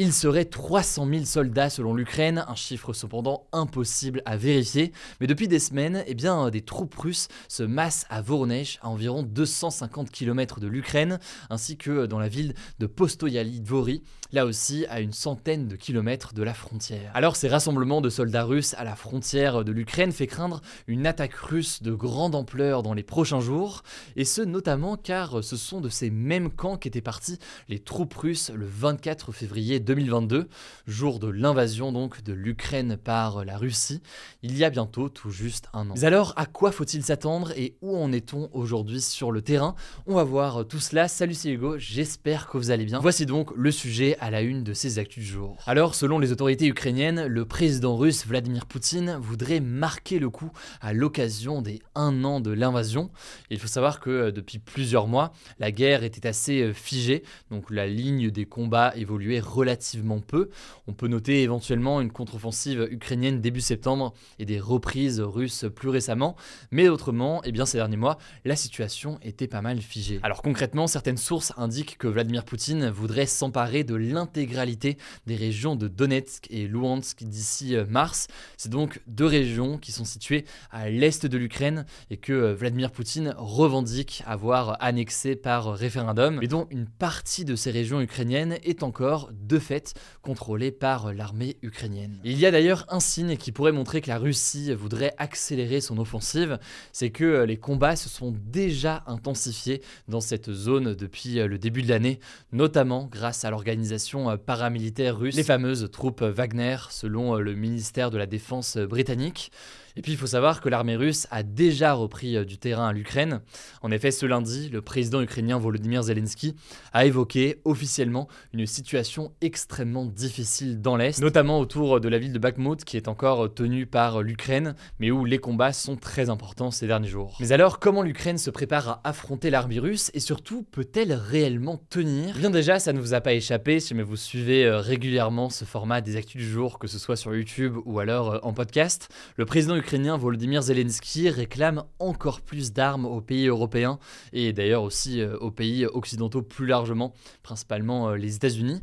Il serait 300 000 soldats selon l'Ukraine, un chiffre cependant impossible à vérifier. Mais depuis des semaines, eh bien, des troupes russes se massent à Voronezh, à environ 250 km de l'Ukraine, ainsi que dans la ville de Postoyali Dvori, là aussi à une centaine de kilomètres de la frontière. Alors ces rassemblements de soldats russes à la frontière de l'Ukraine fait craindre une attaque russe de grande ampleur dans les prochains jours, et ce notamment car ce sont de ces mêmes camps qu'étaient partis les troupes russes le 24 février 2022, jour de l'invasion donc de l'Ukraine par la Russie, il y a bientôt tout juste un an. Mais alors, à quoi faut-il s'attendre et où en est-on aujourd'hui sur le terrain? On va voir tout cela. Salut, c'est Hugo, j'espère que vous allez bien. Voici donc le sujet à la une de ces actus du jour. Alors, selon les autorités ukrainiennes, le président russe Vladimir Poutine voudrait marquer le coup à l'occasion des un an de l'invasion. Il faut savoir que euh, depuis plusieurs mois, la guerre était assez euh, figée, donc la ligne des combats évoluait relativement peu. On peut noter éventuellement une contre-offensive ukrainienne début septembre et des reprises russes plus récemment, mais autrement, eh bien ces derniers mois, la situation était pas mal figée. Alors concrètement, certaines sources indiquent que Vladimir Poutine voudrait s'emparer de l'intégralité des régions de Donetsk et Luhansk d'ici euh, mars. C'est donc deux régions qui sont situées à l'est de l'Ukraine et que euh, Vladimir Poutine revendique avoir annexé par référendum, mais dont une partie de ces régions ukrainiennes est encore de fait contrôlée par l'armée ukrainienne. Il y a d'ailleurs un signe qui pourrait montrer que la Russie voudrait accélérer son offensive, c'est que les combats se sont déjà intensifiés dans cette zone depuis le début de l'année, notamment grâce à l'organisation paramilitaire russe, les fameuses troupes Wagner, selon le ministère de la Défense britannique. Et puis il faut savoir que l'armée russe a déjà repris euh, du terrain à l'Ukraine. En effet, ce lundi, le président ukrainien Volodymyr Zelensky a évoqué officiellement une situation extrêmement difficile dans l'Est, notamment autour de la ville de Bakhmut qui est encore tenue par l'Ukraine, mais où les combats sont très importants ces derniers jours. Mais alors, comment l'Ukraine se prépare à affronter l'armée russe et surtout peut-elle réellement tenir? Bien déjà, ça ne vous a pas échappé si vous suivez euh, régulièrement ce format des actus du jour, que ce soit sur YouTube ou alors euh, en podcast. Le président ukrainien ukrainien Volodymyr Zelensky réclame encore plus d'armes aux pays européens et d'ailleurs aussi euh, aux pays occidentaux plus largement, principalement euh, les États-Unis.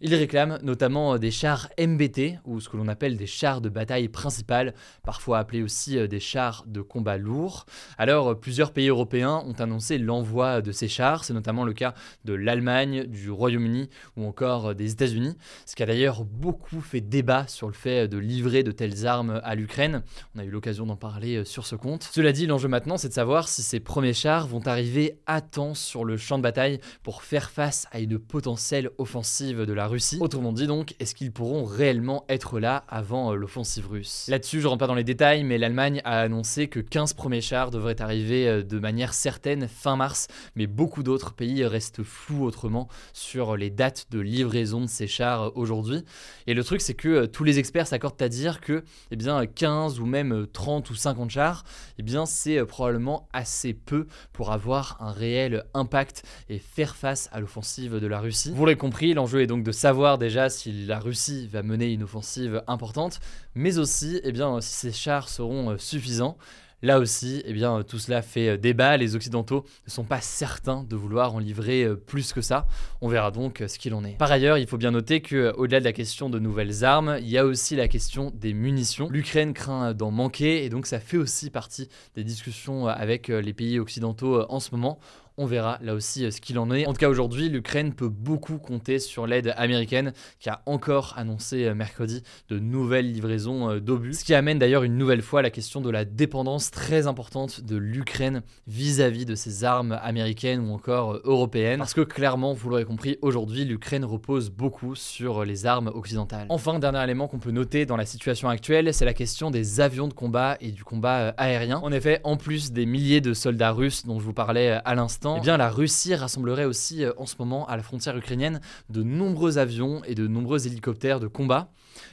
Il réclame notamment euh, des chars MBT, ou ce que l'on appelle des chars de bataille principales, parfois appelés aussi euh, des chars de combat lourds. Alors, euh, plusieurs pays européens ont annoncé l'envoi de ces chars, c'est notamment le cas de l'Allemagne, du Royaume-Uni ou encore des États-Unis, ce qui a d'ailleurs beaucoup fait débat sur le fait de livrer de telles armes à l'Ukraine. On a eu l'occasion d'en parler sur ce compte. Cela dit, l'enjeu maintenant, c'est de savoir si ces premiers chars vont arriver à temps sur le champ de bataille pour faire face à une potentielle offensive de la Russie. Autrement dit donc, est-ce qu'ils pourront réellement être là avant euh, l'offensive russe? Là-dessus, je rentre pas dans les détails, mais l'Allemagne a annoncé que 15 premiers chars devraient arriver euh, de manière certaine fin mars, mais beaucoup d'autres pays restent flous autrement sur les dates de livraison de ces chars euh, aujourd'hui. Et le truc, c'est que tous les experts s'accordent à dire que eh bien, 15 ou même 30 ou 50 chars, eh bien, c'est probablement assez peu pour avoir un réel impact et faire face à l'offensive de la Russie. Vous l'avez compris, l'enjeu est donc de savoir déjà si la Russie va mener une offensive importante, mais aussi eh bien, si ces chars seront euh, suffisants. Là aussi, eh bien, tout cela fait euh, débat. Les Occidentaux ne sont pas certains de vouloir en livrer euh, plus que ça. On verra donc ce qu'il en est. Par ailleurs, il faut bien noter que, au-delà de la question de nouvelles armes, il y a aussi la question des munitions. L'Ukraine craint d'en manquer et donc ça fait aussi partie des discussions avec les pays occidentaux en ce moment. On verra là aussi euh, ce qu'il en est. En tout cas, aujourd'hui, l'Ukraine peut beaucoup compter sur l'aide américaine qui a encore annoncé euh, mercredi de nouvelles livraisons euh, d'obus. Ce qui amène d'ailleurs une nouvelle fois la question de la dépendance très importante de l'Ukraine vis-à-vis de ses armes américaines ou encore européennes. Parce que clairement, vous l'aurez compris, aujourd'hui, l'Ukraine repose beaucoup sur les armes occidentales. Enfin, dernier élément qu'on peut noter dans la situation actuelle, c'est la question des avions de combat et du combat aérien. En effet, en plus des milliers de soldats russes dont je vous parlais à l'instant, eh bien la Russie rassemblerait aussi en ce moment à la frontière ukrainienne de nombreux avions et de nombreux hélicoptères de combat.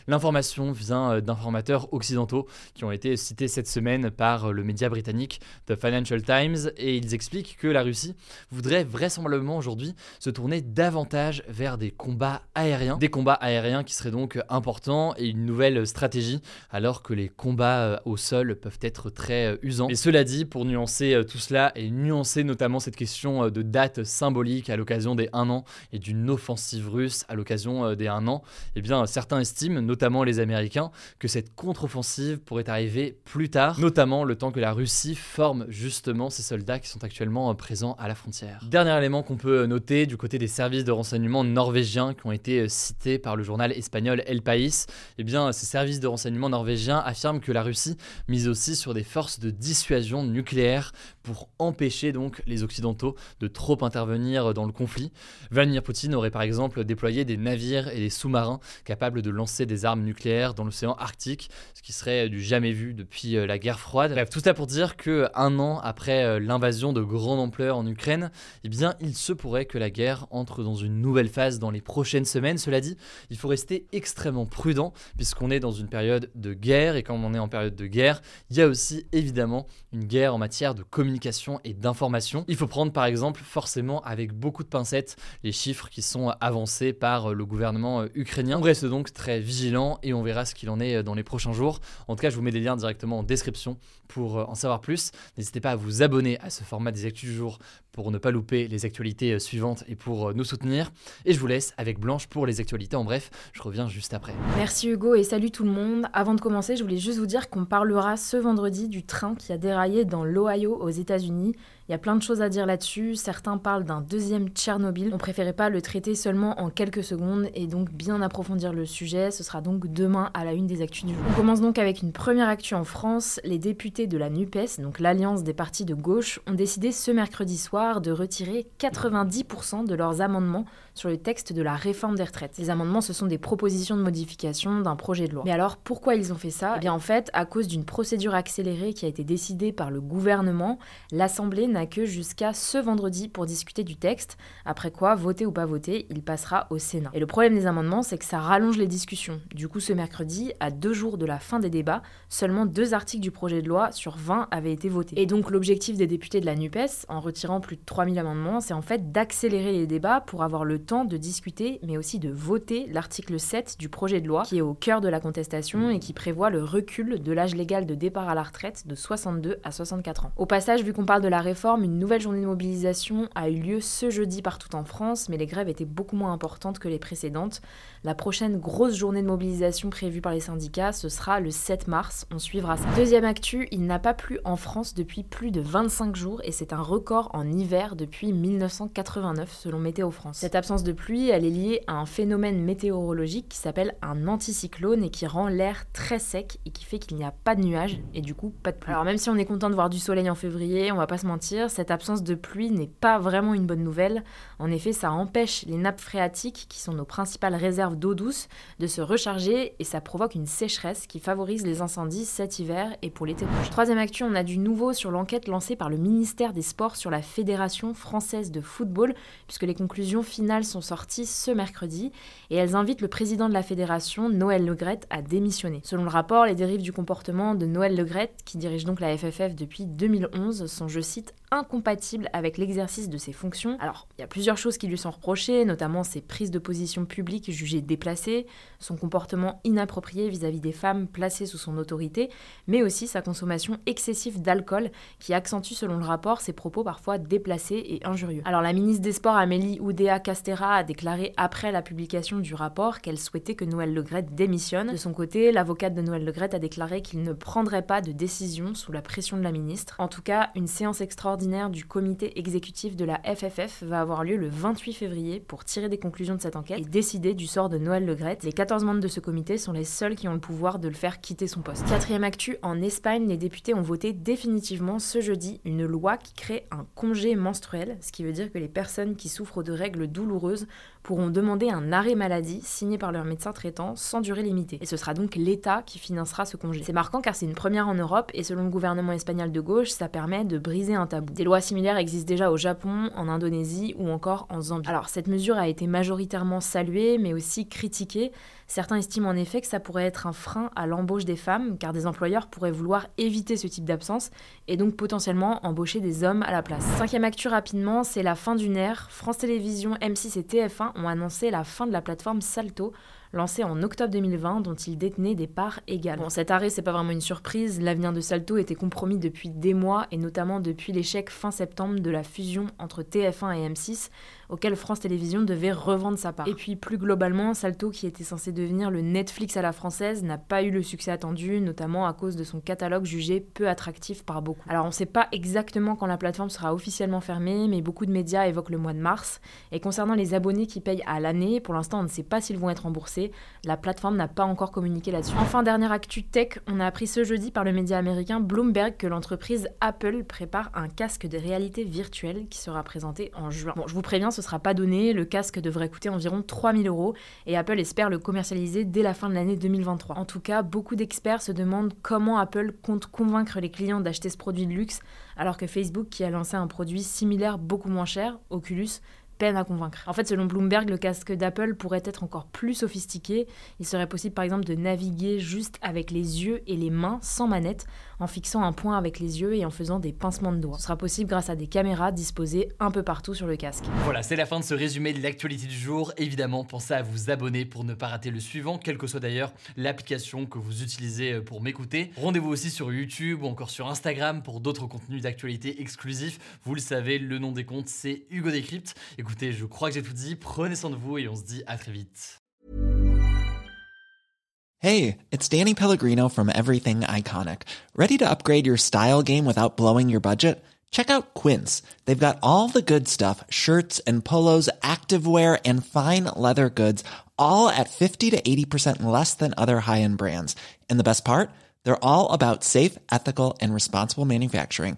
L'information vient euh, d'informateurs occidentaux qui ont été cités cette semaine par euh, le média britannique The Financial Times et ils expliquent que la Russie voudrait vraisemblablement aujourd'hui se tourner davantage vers des combats aériens, des combats aériens qui seraient donc importants et une nouvelle stratégie alors que les combats euh, au sol peuvent être très usants. Et cela dit, pour nuancer tout cela et nuancer notamment cette question de date symbolique à l'occasion des 1 an et d'une offensive russe à l'occasion des 1 an, eh bien certains estiment notamment les Américains, que cette contre-offensive pourrait arriver plus tard, notamment le temps que la Russie forme justement ces soldats qui sont actuellement euh, présents à la frontière. Dernier élément qu'on peut noter du côté des services de renseignement norvégiens qui ont été euh, cités par le journal espagnol El País, eh bien ces services de renseignement norvégiens affirment que la Russie mise aussi sur des forces de dissuasion nucléaire pour empêcher donc les Occidentaux de trop intervenir dans le conflit. Vladimir Poutine aurait par exemple déployé des navires et des sous-marins capables de lancer des armes nucléaires dans l'océan Arctique, ce qui serait du jamais vu depuis euh, la guerre froide. Bref, tout ça pour dire que un an après euh, l'invasion de grande ampleur en Ukraine, eh bien, il se pourrait que la guerre entre dans une nouvelle phase dans les prochaines semaines. Cela dit, il faut rester extrêmement prudent puisqu'on est dans une période de guerre et quand on est en période de guerre, il y a aussi évidemment une guerre en matière de communication et d'information. Il faut prendre par exemple forcément avec beaucoup de pincettes les chiffres qui sont avancés par le gouvernement euh, ukrainien. On reste donc très vigilant et on verra ce qu'il en est euh, dans les prochains jours. En tout cas, je vous mets des liens directement en description pour euh, en savoir plus. N'hésitez pas à vous abonner à ce format des actus du jour pour ne pas louper les actualités euh, suivantes et pour nous soutenir. Et je vous laisse avec Blanche pour les actualités. En bref, je reviens juste après. Merci Hugo et salut tout le monde. Avant de commencer, je voulais juste vous dire qu'on parlera ce vendredi du train qui a déraillé dans l'Ohio aux États-Unis il y a plein de choses à dire là-dessus. Certains parlent d'un deuxième Tchernobyl. On préférait pas le traiter seulement en quelques secondes et donc bien approfondir le sujet. Ce sera donc demain à la une des actus du jour. On commence donc avec une première actu en France. Les députés de la NUPES, donc l'alliance des partis de gauche, ont décidé ce mercredi soir de retirer 90% de leurs amendements sur le texte de la réforme des retraites. Les amendements, ce sont des propositions de modification d'un projet de loi. Mais alors, pourquoi ils ont fait ça? Eh bien, en fait, à cause d'une procédure accélérée qui a été décidée par le gouvernement, l'Assemblée n'a que jusqu'à ce vendredi pour discuter du texte, après quoi, voter ou pas voter, il passera au Sénat. Et le problème des amendements, c'est que ça rallonge les discussions. Du coup, ce mercredi, à deux jours de la fin des débats, seulement deux articles du projet de loi sur 20 avaient été votés. Et donc l'objectif des députés de la NUPES, en retirant plus de 3000 amendements, c'est en fait d'accélérer les débats pour avoir le temps de discuter, mais aussi de voter l'article 7 du projet de loi, qui est au cœur de la contestation et qui prévoit le recul de l'âge légal de départ à la retraite de 62 à 64 ans. Au passage, vu qu'on parle de la réforme, une nouvelle journée de mobilisation a eu lieu ce jeudi partout en France, mais les grèves étaient beaucoup moins importantes que les précédentes. La prochaine grosse journée de mobilisation prévue par les syndicats, ce sera le 7 mars. On suivra ça. Deuxième actu, il n'a pas plu en France depuis plus de 25 jours et c'est un record en hiver depuis 1989 selon Météo France. Cette absence de pluie, elle est liée à un phénomène météorologique qui s'appelle un anticyclone et qui rend l'air très sec et qui fait qu'il n'y a pas de nuages et du coup pas de pluie. Alors même si on est content de voir du soleil en février, on va pas se mentir, cette absence de pluie n'est pas vraiment une bonne nouvelle. En effet, ça empêche les nappes phréatiques, qui sont nos principales réserves d'eau douce, de se recharger et ça provoque une sécheresse qui favorise les incendies cet hiver et pour l'été prochain. Troisième actu, on a du nouveau sur l'enquête lancée par le ministère des Sports sur la Fédération française de football, puisque les conclusions finales sont sorties ce mercredi et elles invitent le président de la fédération, Noël Legrette, à démissionner. Selon le rapport, les dérives du comportement de Noël Legrette, qui dirige donc la FFF depuis 2011, sont, je cite, incompatible avec l'exercice de ses fonctions. Alors, il y a plusieurs choses qui lui sont reprochées, notamment ses prises de position publiques jugées déplacées, son comportement inapproprié vis-à-vis des femmes placées sous son autorité, mais aussi sa consommation excessive d'alcool qui accentue selon le rapport ses propos parfois déplacés et injurieux. Alors la ministre des Sports Amélie Oudéa Castera a déclaré après la publication du rapport qu'elle souhaitait que Noël Legrette démissionne. De son côté, l'avocate de Noël Legrette a déclaré qu'il ne prendrait pas de décision sous la pression de la ministre. En tout cas, une séance extraordinaire du comité exécutif de la FFF va avoir lieu le 28 février pour tirer des conclusions de cette enquête et décider du sort de Noël Legrette. Les 14 membres de ce comité sont les seuls qui ont le pouvoir de le faire quitter son poste. Quatrième actu, en Espagne, les députés ont voté définitivement ce jeudi une loi qui crée un congé menstruel, ce qui veut dire que les personnes qui souffrent de règles douloureuses pourront demander un arrêt maladie signé par leur médecin traitant sans durée limitée. Et ce sera donc l'État qui financera ce congé. C'est marquant car c'est une première en Europe et selon le gouvernement espagnol de gauche, ça permet de briser un tabou Des lois similaires existent déjà au Japon, en Indonésie ou encore en Zambie. Alors cette mesure a été majoritairement saluée mais aussi critiquée. Certains estiment en effet que ça pourrait être un frein à l'embauche des femmes car des employeurs pourraient vouloir éviter ce type d'absence et donc potentiellement embaucher des hommes à la place. Cinquième actu rapidement, c'est la fin d'une ère. France Télévisions, M6 et TF1 ont annoncé la fin de la plateforme Salto lancé en octobre 2020, dont il détenait des parts égales. Bon, cet arrêt, c'est pas vraiment une surprise. L'avenir de Salto était compromis depuis des mois, et notamment depuis l'échec fin septembre de la fusion entre TF1 et M6, auquel France Télévisions devait revendre sa part. Et puis plus globalement, Salto, qui était censé devenir le Netflix à la française, n'a pas eu le succès attendu, notamment à cause de son catalogue jugé peu attractif par beaucoup. Alors on sait pas exactement quand la plateforme sera officiellement fermée, mais beaucoup de médias évoquent le mois de mars. Et concernant les abonnés qui payent à l'année, pour l'instant on ne sait pas s'ils vont être remboursés la plateforme n'a pas encore communiqué là-dessus. Enfin, dernière actu tech, on a appris ce jeudi par le média américain Bloomberg que l'entreprise Apple prépare un casque de réalité virtuelle qui sera présenté en juin. Bon, je vous préviens, ce sera pas donné, le casque devrait coûter environ 3000 euros et Apple espère le commercialiser dès la fin de l'année 2023. En tout cas, beaucoup d'experts se demandent comment Apple compte convaincre les clients d'acheter ce produit de luxe alors que Facebook, qui a lancé un produit similaire beaucoup moins cher, Oculus, peine à convaincre. En fait, selon Bloomberg, le casque d'Apple pourrait être encore plus sophistiqué. Il serait possible par exemple de naviguer juste avec les yeux et les mains sans manette en fixant un point avec les yeux et en faisant des pincements de doigts. Ce sera possible grâce à des caméras disposées un peu partout sur le casque. Voilà, c'est la fin de ce résumé de l'actualité du jour. Évidemment, pensez à vous abonner pour ne pas rater le suivant, quelle que soit d'ailleurs l'application que vous utilisez euh, pour m'écouter. Rendez-vous aussi sur YouTube ou encore sur Instagram pour d'autres contenus d'actualité exclusifs. Vous le savez, le nom des comptes, c'est Hugo Décrypte. Écoutez, je crois que j'ai tout dit. Prenez soin de vous et on se dit à très vite. Hey, it's Danny Pellegrino from Everything Iconic. Ready to upgrade your style game without blowing your budget? Check out Quince. They've got all the good stuff shirts and polos, activewear, and fine leather goods, all at 50 to 80% less than other high end brands. And the best part? They're all about safe, ethical, and responsible manufacturing.